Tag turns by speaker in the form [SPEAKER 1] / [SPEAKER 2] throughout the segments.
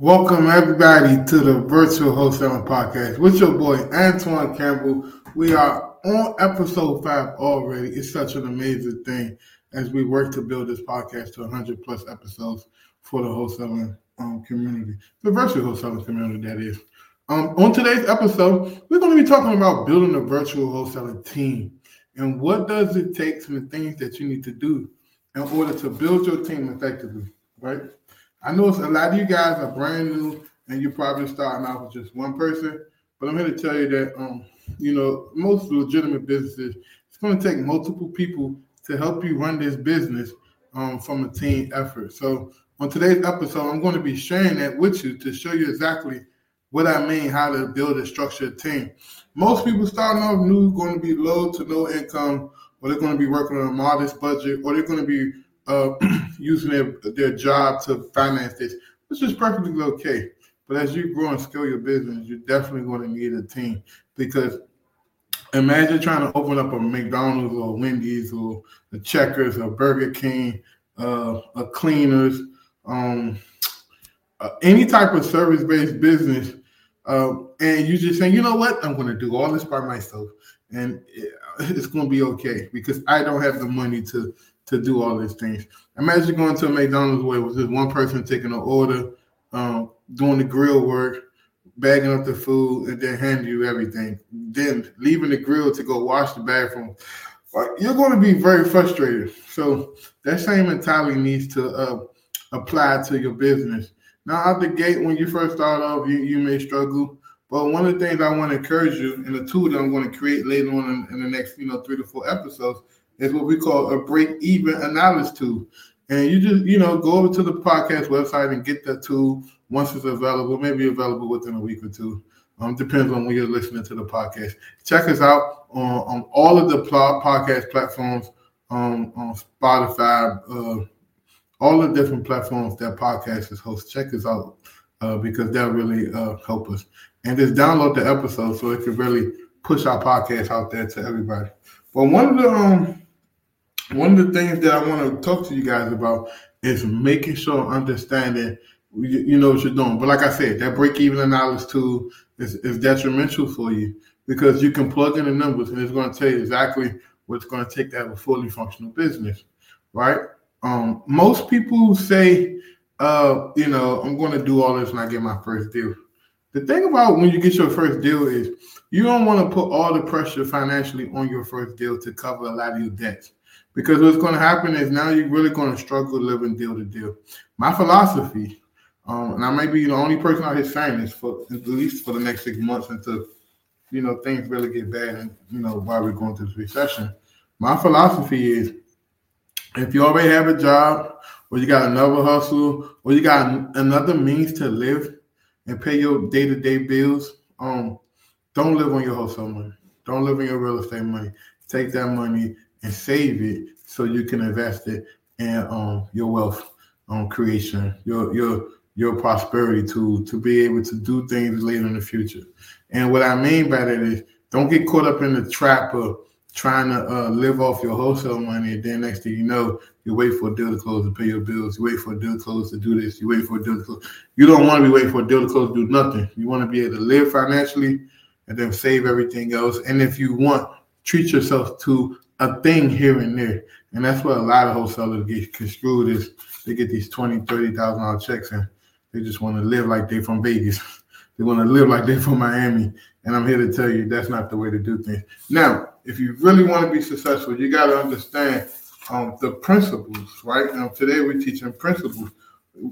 [SPEAKER 1] Welcome everybody to the Virtual Wholesaling Podcast with your boy Antoine Campbell. We are on episode five already. It's such an amazing thing as we work to build this podcast to 100 plus episodes for the wholesaling um, community, the virtual wholesaling community, that is. Um, on today's episode, we're going to be talking about building a virtual wholesaling team and what does it take and the things that you need to do in order to build your team effectively, right? I know it's a lot of you guys are brand new and you're probably starting out with just one person, but I'm here to tell you that um, you know, most legitimate businesses, it's going to take multiple people to help you run this business um, from a team effort. So on today's episode, I'm going to be sharing that with you to show you exactly what I mean, how to build a structured team. Most people starting off new going to be low to no income, or they're going to be working on a modest budget, or they're going to be uh, using their, their job to finance this, which is perfectly okay. But as you grow and scale your business, you're definitely going to need a team. Because imagine trying to open up a McDonald's or Wendy's or a Checkers or Burger King, uh, a Cleaners, um, uh, any type of service-based business, uh, and you just saying, you know what, I'm going to do all this by myself, and it's going to be okay because I don't have the money to to do all these things. Imagine going to a McDonald's where it was just one person taking an order, um, doing the grill work, bagging up the food, and then handing you everything. Then leaving the grill to go wash the bathroom. You're going to be very frustrated. So that same mentality needs to uh, apply to your business. Now, out the gate, when you first start off, you, you may struggle. But one of the things I want to encourage you, and the tool that I'm going to create later on in, in the next, you know, three to four episodes, is what we call a break even analysis tool. And you just, you know, go over to the podcast website and get that tool once it's available, maybe available within a week or two. Um, depends on when you're listening to the podcast. Check us out on, on all of the pl- podcast platforms, um, on Spotify, uh, all the different platforms that podcast is host. Check us out uh, because that really uh, help us. And just download the episode so it can really push our podcast out there to everybody. But one of the um, one of the things that I want to talk to you guys about is making sure understanding you, you know what you're doing. But like I said, that break even analysis tool is, is detrimental for you because you can plug in the numbers and it's going to tell you exactly what's going to take to have a fully functional business, right? Um, most people say, uh, you know, I'm going to do all this when I get my first deal. The thing about when you get your first deal is you don't want to put all the pressure financially on your first deal to cover a lot of your debts. Because what's going to happen is now you're really going to struggle living deal to deal. My philosophy, um, and I may be the only person out here saying this for at least for the next six months until you know things really get bad and you know why we're going through this recession. My philosophy is if you already have a job or you got another hustle or you got another means to live and pay your day-to-day bills, um, don't live on your wholesale money. Don't live on your real estate money. Take that money and save it so you can invest it in um, your wealth um, creation, your your your prosperity to to be able to do things later in the future. And what I mean by that is don't get caught up in the trap of trying to uh, live off your wholesale money, and then next thing you know, you wait for a deal to close to pay your bills. You wait for a deal to close to do this. You wait for a deal to close. You don't want to be waiting for a deal to close to do nothing. You want to be able to live financially and then save everything else. And if you want, treat yourself to a thing here and there. And that's what a lot of wholesalers get construed is they get these twenty, thirty thousand dollar checks and they just want to live like they're from Vegas. they want to live like they're from Miami. And I'm here to tell you that's not the way to do things. Now, if you really want to be successful, you got to understand um, the principles, right? Now, today we're teaching principles.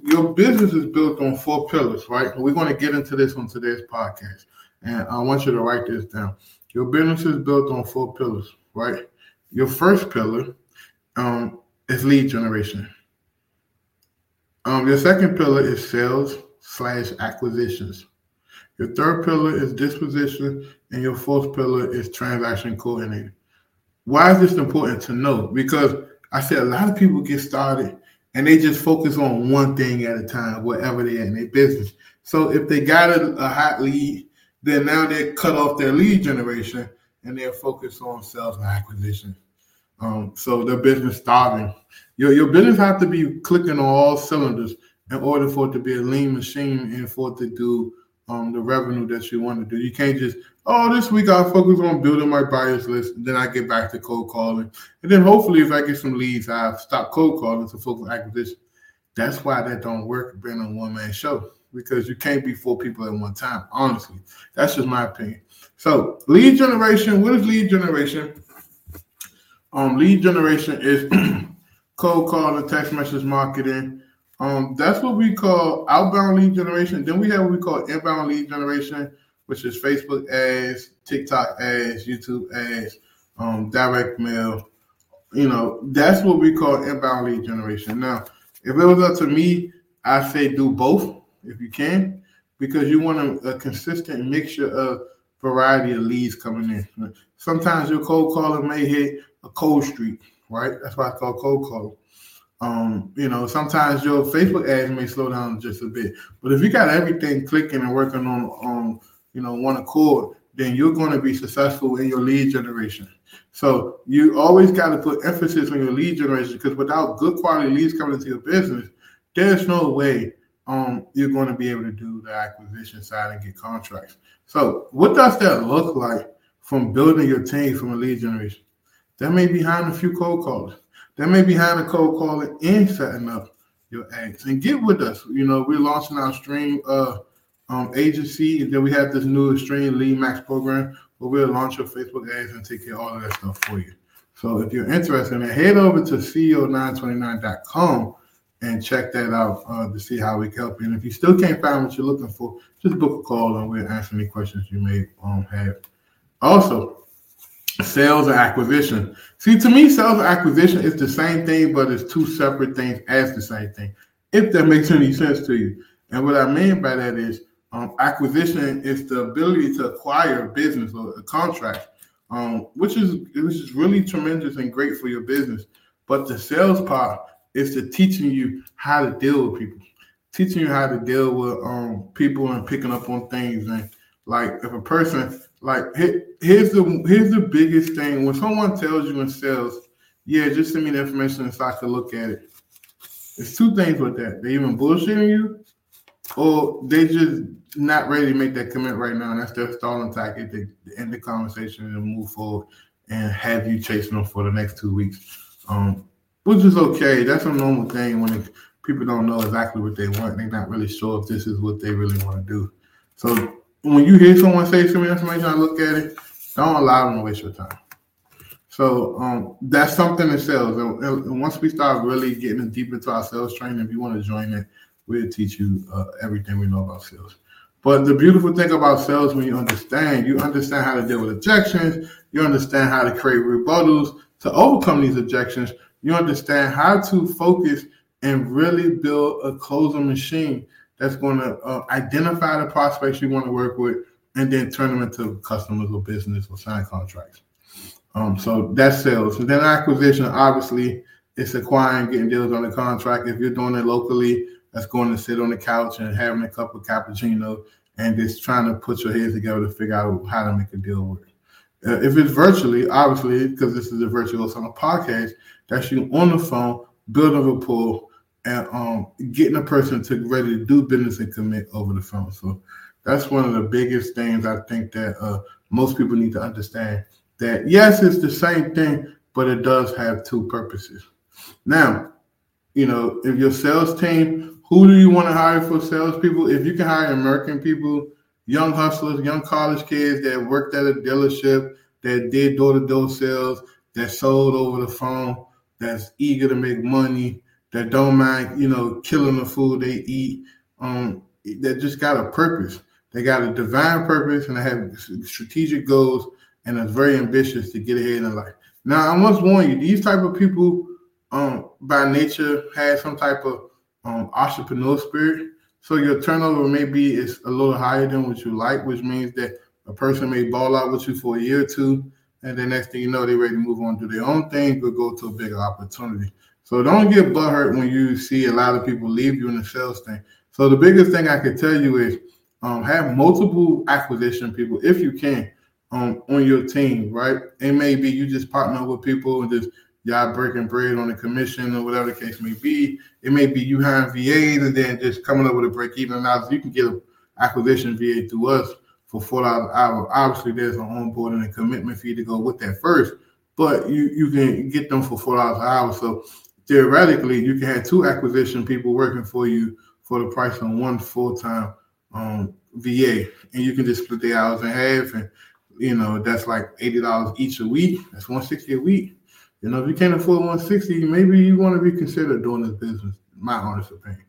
[SPEAKER 1] Your business is built on four pillars, right? we're going to get into this on today's podcast. And I want you to write this down. Your business is built on four pillars, right? Your first pillar um, is lead generation. Um, your second pillar is sales slash acquisitions. Your third pillar is disposition, and your fourth pillar is transaction coordinator. Why is this important to know? Because I said a lot of people get started and they just focus on one thing at a time, whatever they are in their business. So if they got a, a hot lead, then now they cut off their lead generation and they're focused on sales and acquisition. Um, so their business starving. Your your business have to be clicking on all cylinders in order for it to be a lean machine and for it to do um, the revenue that you want to do. You can't just, oh, this week I'll focus on building my buyers list. Then I get back to cold calling. And then hopefully if I get some leads, I'll stop cold calling to focus on acquisition. That's why that don't work being a one-man show because you can't be four people at one time. Honestly, that's just my opinion. So lead generation, what is lead generation? Um, lead generation is cold calling, text message marketing, um, that's what we call outbound lead generation. Then we have what we call inbound lead generation, which is Facebook ads, TikTok ads, YouTube ads, um, direct mail. You know, that's what we call inbound lead generation. Now, if it was up to me, I say do both if you can, because you want a, a consistent mixture of variety of leads coming in. Sometimes your cold caller may hit a cold streak, right? That's why I call cold calling. Um, you know, sometimes your Facebook ads may slow down just a bit, but if you got everything clicking and working on on you know one accord, then you're going to be successful in your lead generation. So you always got to put emphasis on your lead generation because without good quality leads coming into your business, there's no way um, you're going to be able to do the acquisition side and get contracts. So what does that look like from building your team from a lead generation? That may be behind a few cold callers. That may be behind a cold calling and setting up your ads. And get with us. You know, we're launching our stream uh, um, agency, and then we have this new Stream Lead Max program where we'll launch your Facebook ads and take care of all of that stuff for you. So if you're interested in it, head over to CEO929.com and check that out uh, to see how we can help you. And if you still can't find what you're looking for, just book a call and we'll answer any questions you may um, have. Also, sales and acquisition. See, to me, sales and acquisition is the same thing, but it's two separate things as the same thing. If that makes any sense to you. And what I mean by that is um, acquisition is the ability to acquire a business or a contract, um, which is which is really tremendous and great for your business. But the sales part is the teaching you how to deal with people, teaching you how to deal with um, people and picking up on things. And like if a person like here's the here's the biggest thing when someone tells you in sales, yeah, just send me the information so I can look at it. It's two things with that. They even bullshitting you, or they just not ready to make that commit right now, and that's their stalling tactic to end the conversation and move forward and have you chasing them for the next two weeks. Um, which is okay. That's a normal thing when it, people don't know exactly what they want. They're not really sure if this is what they really want to do. So when you hear someone say some information, I look at it. Don't allow them to waste your time. So um, that's something in sales. And, and, once we start really getting deep into our sales training, if you want to join it, we'll teach you uh, everything we know about sales. But the beautiful thing about sales, when you understand, you understand how to deal with objections. You understand how to create rebuttals to overcome these objections. You understand how to focus and really build a closing machine that's going to uh, identify the prospects you want to work with and then turn them into customers or business or sign contracts. Um, so that's sales. And then acquisition, obviously, it's acquiring, getting deals on the contract. If you're doing it locally, that's going to sit on the couch and having a cup of cappuccino and just trying to put your head together to figure out how to make a deal work. Uh, if it's virtually, obviously, because this is a virtual on podcast, that's you on the phone, building rapport, and um, getting a person to ready to do business and commit over the phone. So that's one of the biggest things I think that uh, most people need to understand. That yes, it's the same thing, but it does have two purposes. Now, you know, if your sales team, who do you want to hire for salespeople? If you can hire American people, young hustlers, young college kids that worked at a dealership, that did door to door sales, that sold over the phone, that's eager to make money, that don't mind, you know, killing the food they eat, um, that just got a purpose. They got a divine purpose and they have strategic goals and are very ambitious to get ahead in life. Now, I must warn you, these type of people, um, by nature, have some type of um, entrepreneur spirit. So your turnover maybe is a little higher than what you like, which means that a person may ball out with you for a year or two, and the next thing you know, they're ready to move on to their own thing, but go to a bigger opportunity. So don't get butthurt when you see a lot of people leave you in the sales thing. So the biggest thing I can tell you is um, have multiple acquisition people if you can um, on your team, right? It may be you just partner with people and just y'all breaking bread on the commission or whatever the case may be. It may be you hiring VAs and then just coming up with a break even. Now you can get an acquisition VA through us for four dollars an hour. Obviously, there's an onboarding and commitment fee to go with that first, but you you can get them for four dollars an hour. So theoretically, you can have two acquisition people working for you for the price of one full time um, VA, and you can just split the hours in half, and you know that's like eighty dollars each a week. That's one sixty a week. You know, if you can't afford one sixty, maybe you want to reconsider doing this business. My honest opinion.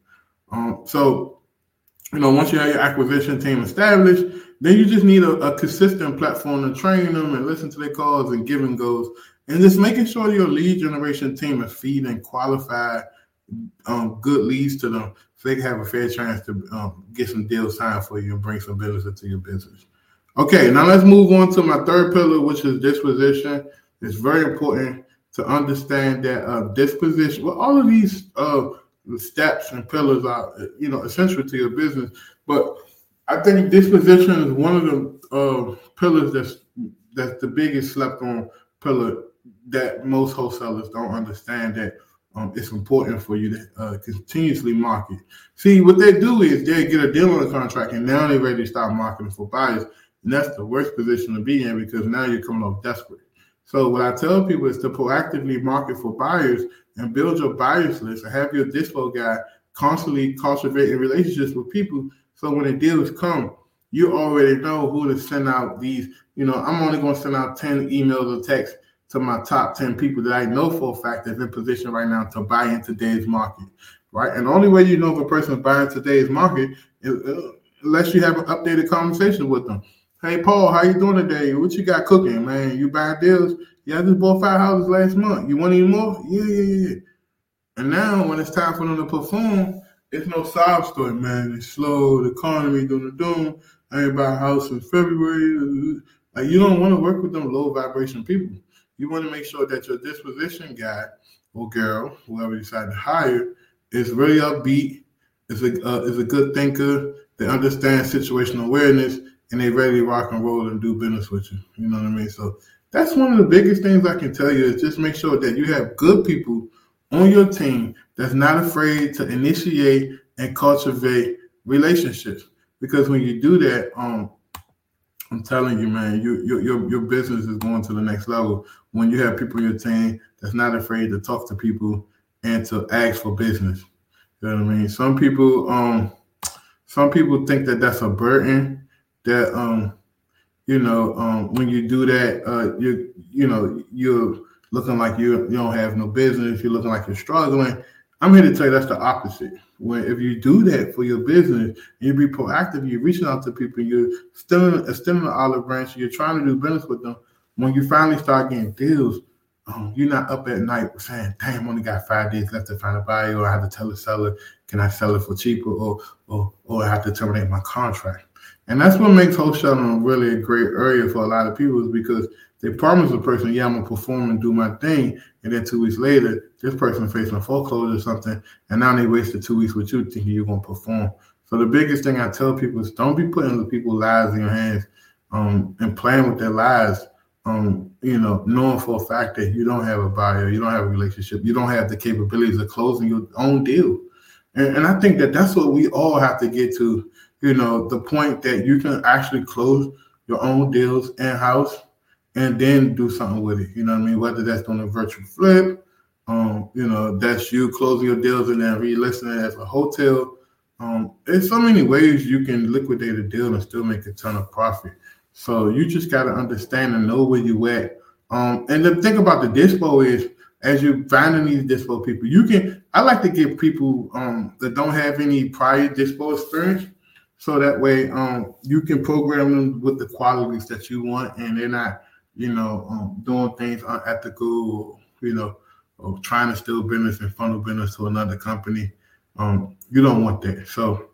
[SPEAKER 1] Um, so, you know, once you have your acquisition team established, then you just need a, a consistent platform to train them and listen to their calls and give and goes, and just making sure your lead generation team is feeding qualified, um, good leads to them so they can have a fair chance to um, get some deals signed for you and bring some business into your business. Okay, now let's move on to my third pillar, which is disposition. It's very important to understand that uh, disposition, well, all of these uh, steps and pillars are, you know, essential to your business. But I think disposition is one of the uh, pillars that's that's the biggest slept on pillar that most wholesalers don't understand that um, it's important for you to uh, continuously market. See, what they do is they get a deal on the contract and now they're ready to start marketing for buyers. And that's the worst position to be in because now you're coming off desperate. So what I tell people is to proactively market for buyers and build your buyers list and have your dispo guy constantly cultivating relationships with people. So when the deals come, you already know who to send out these. You know, I'm only going to send out 10 emails or texts to my top 10 people that I know for a fact that's in position right now to buy in today's market, right? And the only way you know if a person is buying today's market is uh, unless you have an updated conversation with them. Hey, Paul, how you doing today? What you got cooking, man? You buying deals? Yeah, I just bought five houses last month. You want any more? Yeah, yeah, yeah. And now when it's time for them to perform, it's no sob story, man. It's slow, the economy doing the doom. I ain't buy a house in February. Like you don't want to work with them low vibration people you want to make sure that your disposition guy or girl, whoever you decide to hire, is really upbeat, is a uh, is a good thinker, they understand situational awareness, and they ready to rock and roll and do business with you. You know what I mean? So that's one of the biggest things I can tell you is just make sure that you have good people on your team that's not afraid to initiate and cultivate relationships. Because when you do that, um, I'm telling you, man, you, your, your your business is going to the next level when you have people in your team that's not afraid to talk to people and to ask for business. You know what I mean? Some people, um, some people think that that's a burden. That um, you know, um, when you do that, uh, you you know, you're looking like you you don't have no business. You're looking like you're struggling. I'm here to tell you that's the opposite. When if you do that for your business, you be proactive, you're reaching out to people, you're still extending the olive branch, you're trying to do business with them. When you finally start getting deals, um, you're not up at night saying, "Damn, I only got five days left to find a buyer," or I have to tell the seller, "Can I sell it for cheaper?" or or or I have to terminate my contract. And that's what makes wholesaling really a great area for a lot of people is because they promise a person, yeah, I'm gonna perform and do my thing, and then two weeks later, this person facing foreclosure or something, and now they wasted two weeks with you thinking you're gonna perform. So the biggest thing I tell people is don't be putting the people's lives in your hands um, and playing with their lives. Um, you know, knowing for a fact that you don't have a buyer, you don't have a relationship, you don't have the capabilities of closing your own deal. And, and I think that that's what we all have to get to. You know, the point that you can actually close your own deals in house and then do something with it. You know what I mean? Whether that's doing a virtual flip, um, you know, that's you closing your deals and then relisting it as a hotel. Um, there's so many ways you can liquidate a deal and still make a ton of profit. So you just got to understand and know where you at. Um, and the thing about the dispo is, as you finding these dispo people, you can. I like to give people um, that don't have any prior dispo experience, so that way um, you can program them with the qualities that you want, and they're not you know, um, doing things unethical, you know, or trying to steal business and funnel business to another company. Um, you don't want that. So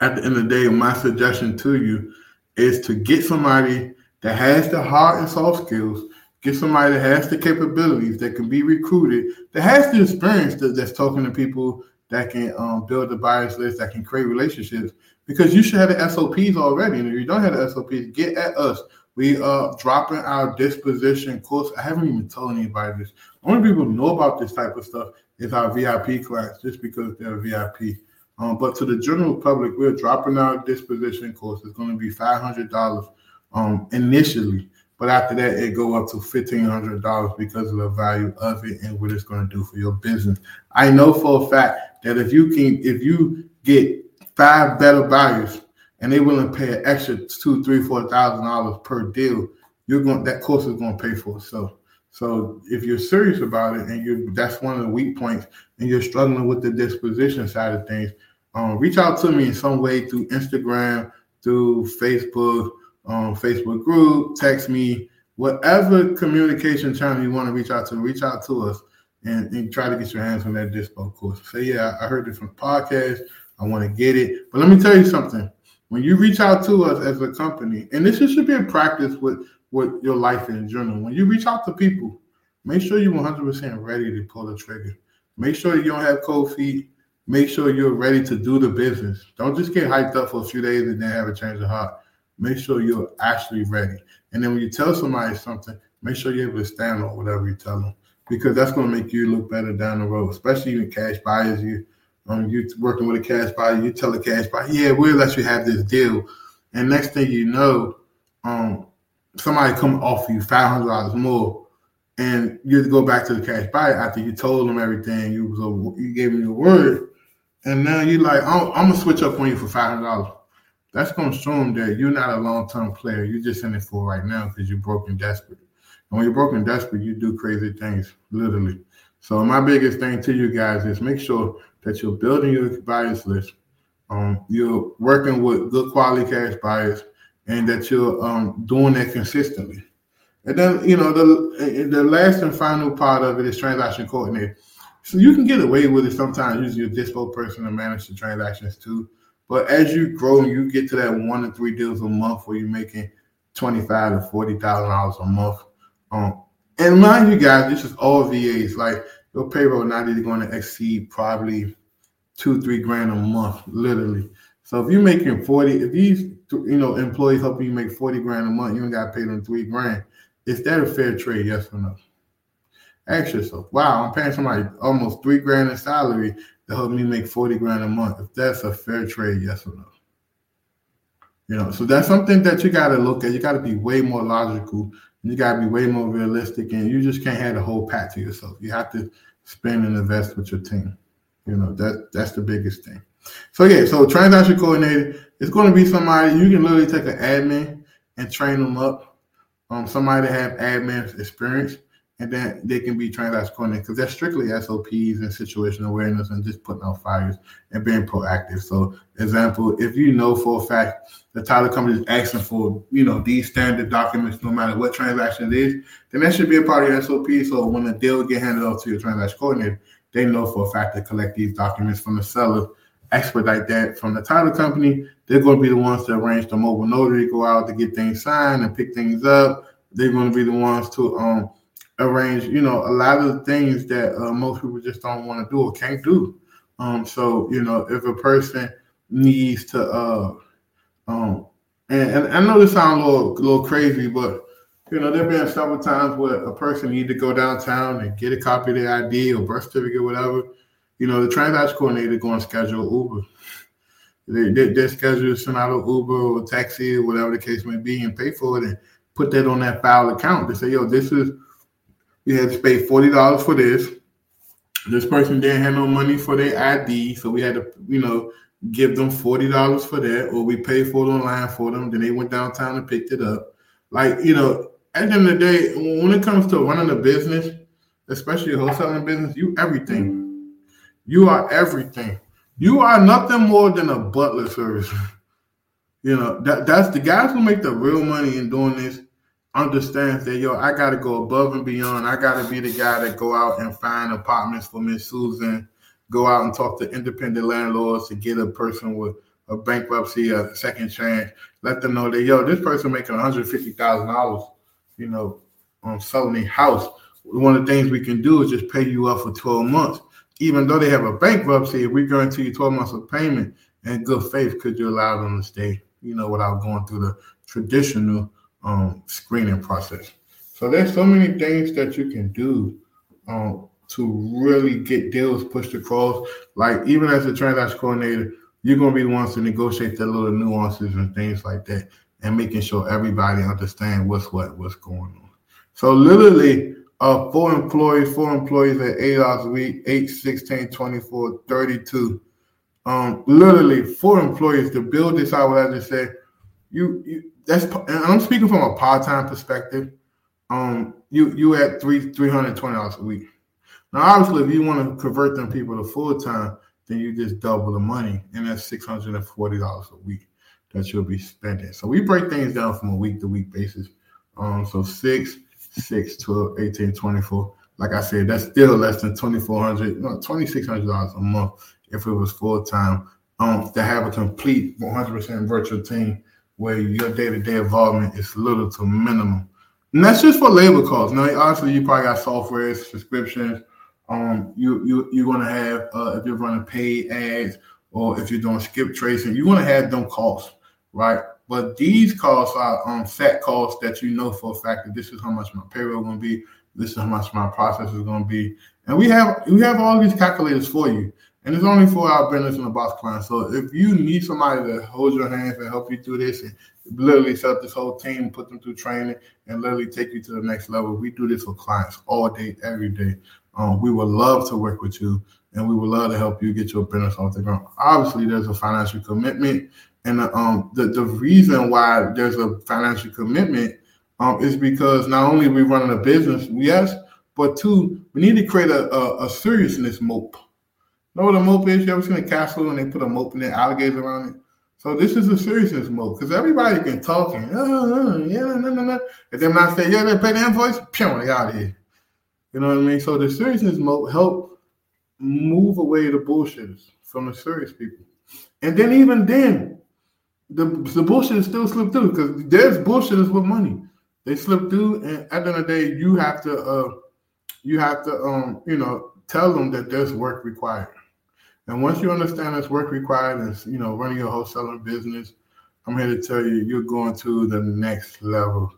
[SPEAKER 1] at the end of the day, my suggestion to you is to get somebody that has the hard and soft skills, get somebody that has the capabilities that can be recruited, that has the experience that, that's talking to people that can um, build a buyers list, that can create relationships, because you should have the SOPs already. And if you don't have the SOPs, get at us. We are dropping our disposition course. I haven't even told anybody this. Only people know about this type of stuff is our VIP class, just because they're VIP. Um, but to the general public, we're dropping our disposition course. It's going to be five hundred dollars um, initially, but after that, it go up to fifteen hundred dollars because of the value of it and what it's going to do for your business. I know for a fact that if you can, if you get five better buyers and they willing to pay an extra two, three, four thousand dollars per deal, you're going that course is going to pay for itself. So if you're serious about it and you that's one of the weak points and you're struggling with the disposition side of things, um, reach out to me in some way through Instagram, through Facebook, um, Facebook group, text me, whatever communication channel you want to reach out to, reach out to us and, and try to get your hands on that dispo course. Say, yeah, I heard it from podcast. I want to get it. But let me tell you something. When you reach out to us as a company, and this should be a practice with, with your life in general, when you reach out to people, make sure you're 100% ready to pull the trigger. Make sure you don't have cold feet. Make sure you're ready to do the business. Don't just get hyped up for a few days and then have a change of heart. Make sure you're actually ready. And then when you tell somebody something, make sure you're able to stand on whatever you tell them because that's going to make you look better down the road, especially when cash buyers. You um, you working with a cash buyer, you tell a cash buyer, yeah, we'll let you have this deal. And next thing you know, um, somebody come offer you five hundred dollars more, and you go back to the cash buyer after you told them everything. You was a, you gave them your word, and now you're like, I'm, I'm gonna switch up on you for five hundred dollars. That's gonna show them that you're not a long term player. You're just in it for right now because you're broken desperate. And when you're broken desperate, you do crazy things, literally. So my biggest thing to you guys is make sure that you're building your buyers list. Um, you're working with good quality cash buyers, and that you're um, doing that consistently. And then you know the the last and final part of it is transaction coordinator. So you can get away with it sometimes using your dispo person to manage the transactions too. But as you grow and you get to that one to three deals a month where you're making twenty five to forty thousand dollars a month, um, and mind you guys, this is all VAs. Like your payroll not even going to exceed probably two, three grand a month, literally. So if you're making 40, if these you know employees helping you make 40 grand a month, you ain't got to pay them three grand. Is that a fair trade? Yes or no? Ask yourself, wow, I'm paying somebody almost three grand in salary to help me make 40 grand a month. If that's a fair trade, yes or no? You know, so that's something that you got to look at. You got to be way more logical. You got to be way more realistic, and you just can't have the whole pack to yourself. You have to spend and invest with your team. You know, that that's the biggest thing. So yeah, so transaction coordinator is going to be somebody you can literally take an admin and train them up. Um, somebody that have admin experience and then they can be transaction coordinator because that's strictly SOPs and situational awareness and just putting out fires and being proactive. So, example, if you know for a fact the title company is asking for, you know, these standard documents, no matter what transaction it is, then that should be a part of your SOP. So when the deal get handed off to your transaction coordinator, they know for a fact to collect these documents from the seller, expedite that from the title company. They're going to be the ones to arrange the mobile notary, go out to get things signed and pick things up. They're going to be the ones to um arrange, you know, a lot of the things that uh, most people just don't want to do or can't do. Um, so you know, if a person needs to, uh, um, and, and I know this sounds a little, a little crazy, but you know, there've been several times where a person need to go downtown and get a copy of their ID or birth certificate, whatever. You know, the transaction coordinator going to schedule Uber. They, they, they're to send out an Uber or taxi or whatever the case may be and pay for it and put that on that file account. They say, yo, this is we had to pay forty dollars for this. This person didn't have no money for their ID, so we had to, you know, give them forty dollars for that, or we paid for it online for them. Then they went downtown and picked it up. Like, you know, at the end of the day, when it comes to running a business, especially a wholesaling business, you everything. You are everything. You are nothing more than a butler service. you know, that that's the guys who make the real money in doing this understands that yo, I gotta go above and beyond. I gotta be the guy that go out and find apartments for Miss Susan, go out and talk to independent landlords to get a person with a bankruptcy, a second chance, let them know that yo, this person making one hundred fifty thousand dollars, you know, on selling a house. One of the things we can do is just pay you up for twelve months, even though they have a bankruptcy. If we guarantee you twelve months of payment in good faith, could you allow them to stay? You know, without going through the traditional um, screening process. So there's so many things that you can do um, to really get deals pushed across. Like even as a transaction coordinator, you're gonna be the ones to negotiate the little nuances and things like that, and making sure everybody understand what's what, what's going on. So literally, uh, four employees, four employees at eight hours a week, 8, 16, 24, 32. Um, literally four employees to build this out. What I just said, you, you that's and I'm speaking from a part-time perspective. Um, you you at three three hundred twenty dollars a week. Now, obviously, if you want to convert them people to full time, then you just double the money, and that's six hundred and forty dollars a week that you'll be spending. So we break things down from a week to week basis. Um, so six, six, 12, 18, 24. Like I said, that's still less than twenty four hundred, no, twenty six hundred dollars a month if it was full time. Um, to have a complete one hundred percent virtual team where your day to day involvement is little to minimum. And that's just for labor costs. Now, obviously, you probably got software subscriptions. Um, you you you're gonna have uh, if you're running paid ads or if you're doing skip tracing, you're gonna have them costs, right? But these costs are um, set costs that you know for a fact that this is how much my payroll gonna be, this is how much my process is gonna be, and we have we have all these calculators for you. And it's only for our business in the box clients. So if you need somebody to hold your hands and help you do this and literally set up this whole team, put them through training, and literally take you to the next level, we do this for clients all day, every day. Um, we would love to work with you and we would love to help you get your business off the ground. Obviously, there's a financial commitment. And um, the, the reason why there's a financial commitment um, is because not only we running a business, yes, but two, we need to create a, a, a seriousness mope know what a mope is? You ever seen a castle and they put a mope in there, alligators around it? So this is a seriousness mope because everybody can talk and uh, uh, yeah, no, no, no. And then I say, yeah, they pay the invoice, pew, they out of here. You know what I mean? So the seriousness mope help move away the bullshitters from the serious people. And then even then, the the bullshit still slip through because there's bullshitters with money. They slip through, and at the end of the day, you have to uh you have to um you know tell them that there's work required. And once you understand this work required and you know running your wholesaling business, I'm here to tell you you're going to the next level.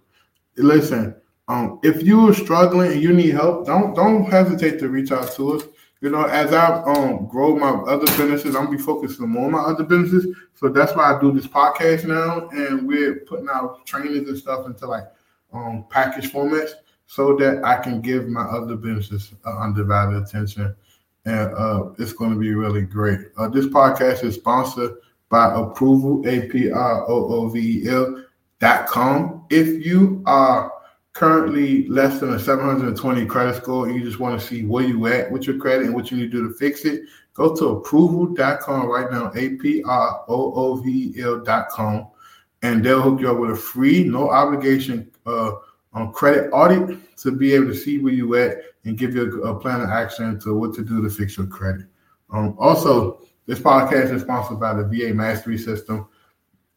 [SPEAKER 1] Listen, um, if you're struggling and you need help, don't don't hesitate to reach out to us. You know, as I um grow my other businesses, I'm gonna be focusing more on my other businesses. So that's why I do this podcast now, and we're putting out trainings and stuff into like um package formats so that I can give my other businesses undivided attention and uh, it's going to be really great. Uh, this podcast is sponsored by Aproovel, A P R O O V E L dot com. If you are currently less than a 720 credit score and you just want to see where you at with your credit and what you need to do to fix it, go to aproovel.com right now, A P R O O V L dot com, and they'll hook you up with a free, no obligation uh, on credit audit to be able to see where you at and give you a, a plan of action to what to do to fix your credit. Um, also, this podcast is sponsored by the VA Mastery System.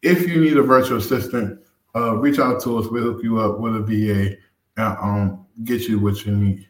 [SPEAKER 1] If you need a virtual assistant, uh, reach out to us. We'll hook you up with a VA and um, get you what you need.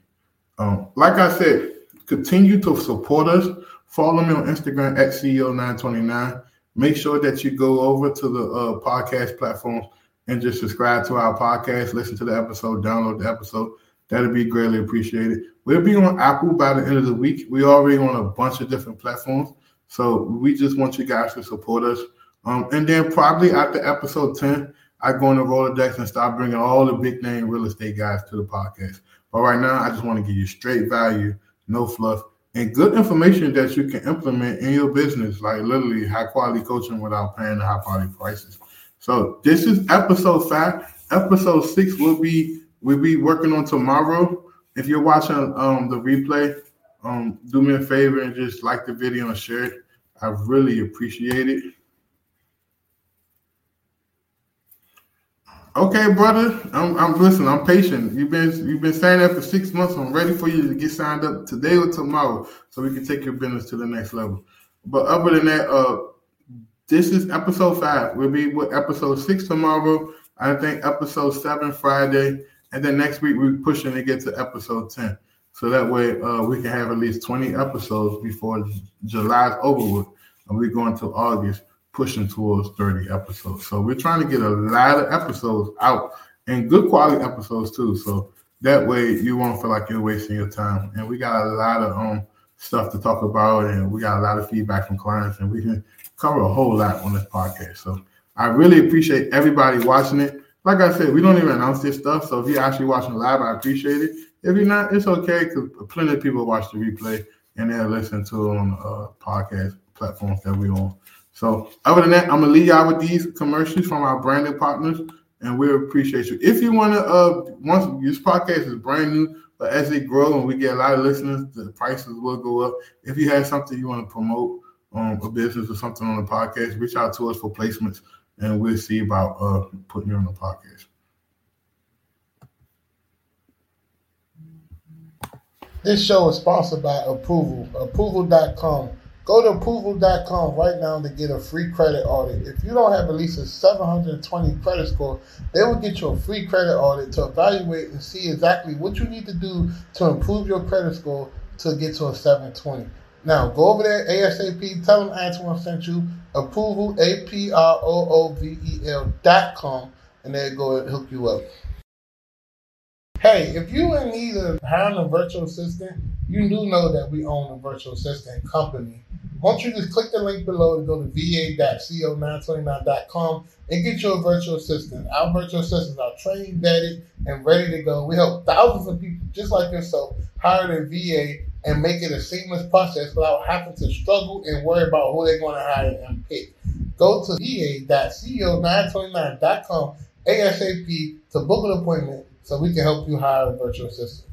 [SPEAKER 1] Um, like I said, continue to support us. Follow me on Instagram at CEO929. Make sure that you go over to the uh, podcast platforms and just subscribe to our podcast, listen to the episode, download the episode. That'd be greatly appreciated. We'll be on Apple by the end of the week. We're already on a bunch of different platforms. So we just want you guys to support us. Um, and then probably after episode 10, I go on the Rolodex and start bringing all the big name real estate guys to the podcast. But right now, I just want to give you straight value, no fluff, and good information that you can implement in your business, like literally high quality coaching without paying the high quality prices. So this is episode five. Episode six will be we'll be working on tomorrow. If you're watching um, the replay, um, do me a favor and just like the video and share it. I really appreciate it. Okay, brother. I'm, I'm listening. I'm patient. You've been you've been saying that for six months. I'm ready for you to get signed up today or tomorrow, so we can take your business to the next level. But other than that, uh, this is episode five. We'll be with episode six tomorrow. I think episode seven Friday, and then next week we're pushing to get to episode 10. So that way uh, we can have at least 20 episodes before July's over with. And we're going to August pushing towards 30 episodes. So we're trying to get a lot of episodes out and good quality episodes too. So that way you won't feel like you're wasting your time. And we got a lot of um stuff to talk about and we got a lot of feedback from clients and we can cover a whole lot on this podcast. So I really appreciate everybody watching it. Like I said, we don't even announce this stuff. So if you're actually watching live, I appreciate it. If you're not, it's okay because plenty of people watch the replay and they'll listen to it on uh, podcast platforms that we're on. So other than that, I'm gonna leave y'all with these commercials from our branding partners, and we appreciate you. If you wanna, uh, once this podcast is brand new, but as it grows and we get a lot of listeners, the prices will go up. If you have something you want to promote, um, a business or something on the podcast, reach out to us for placements, and we'll see about uh putting you on the podcast.
[SPEAKER 2] This show is sponsored by Aproovel, aproovel.com. Go to aproovel.com right now to get a free credit audit. If you don't have at least a 720 credit score, they will get you a free credit audit to evaluate and see exactly what you need to do to improve your credit score to get to a 720. Now, go over there ASAP, tell them Antoine sent you, Aproovel, A P R O O V E L dot com, and they'll go and hook you up. Hey, if you in need of hiring a virtual assistant, you do know that we own a virtual assistant company. Why don't you just click the link below to go to va.ceo929.com and get your virtual assistant. Our virtual assistants are trained, vetted, and ready to go. We help thousands of people just like yourself hire their VA and make it a seamless process without having to struggle and worry about who they're going to hire and pick. Go to va.ceo929.com ASAP to book an appointment so we can help you hire a virtual assistant.